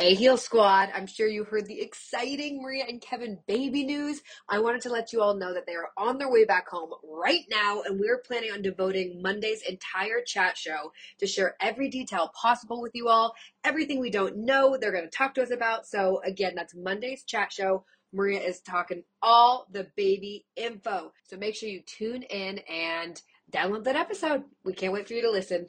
Hey, Heal Squad. I'm sure you heard the exciting Maria and Kevin baby news. I wanted to let you all know that they are on their way back home right now, and we're planning on devoting Monday's entire chat show to share every detail possible with you all, everything we don't know, they're going to talk to us about. So, again, that's Monday's chat show. Maria is talking all the baby info. So make sure you tune in and download that episode. We can't wait for you to listen.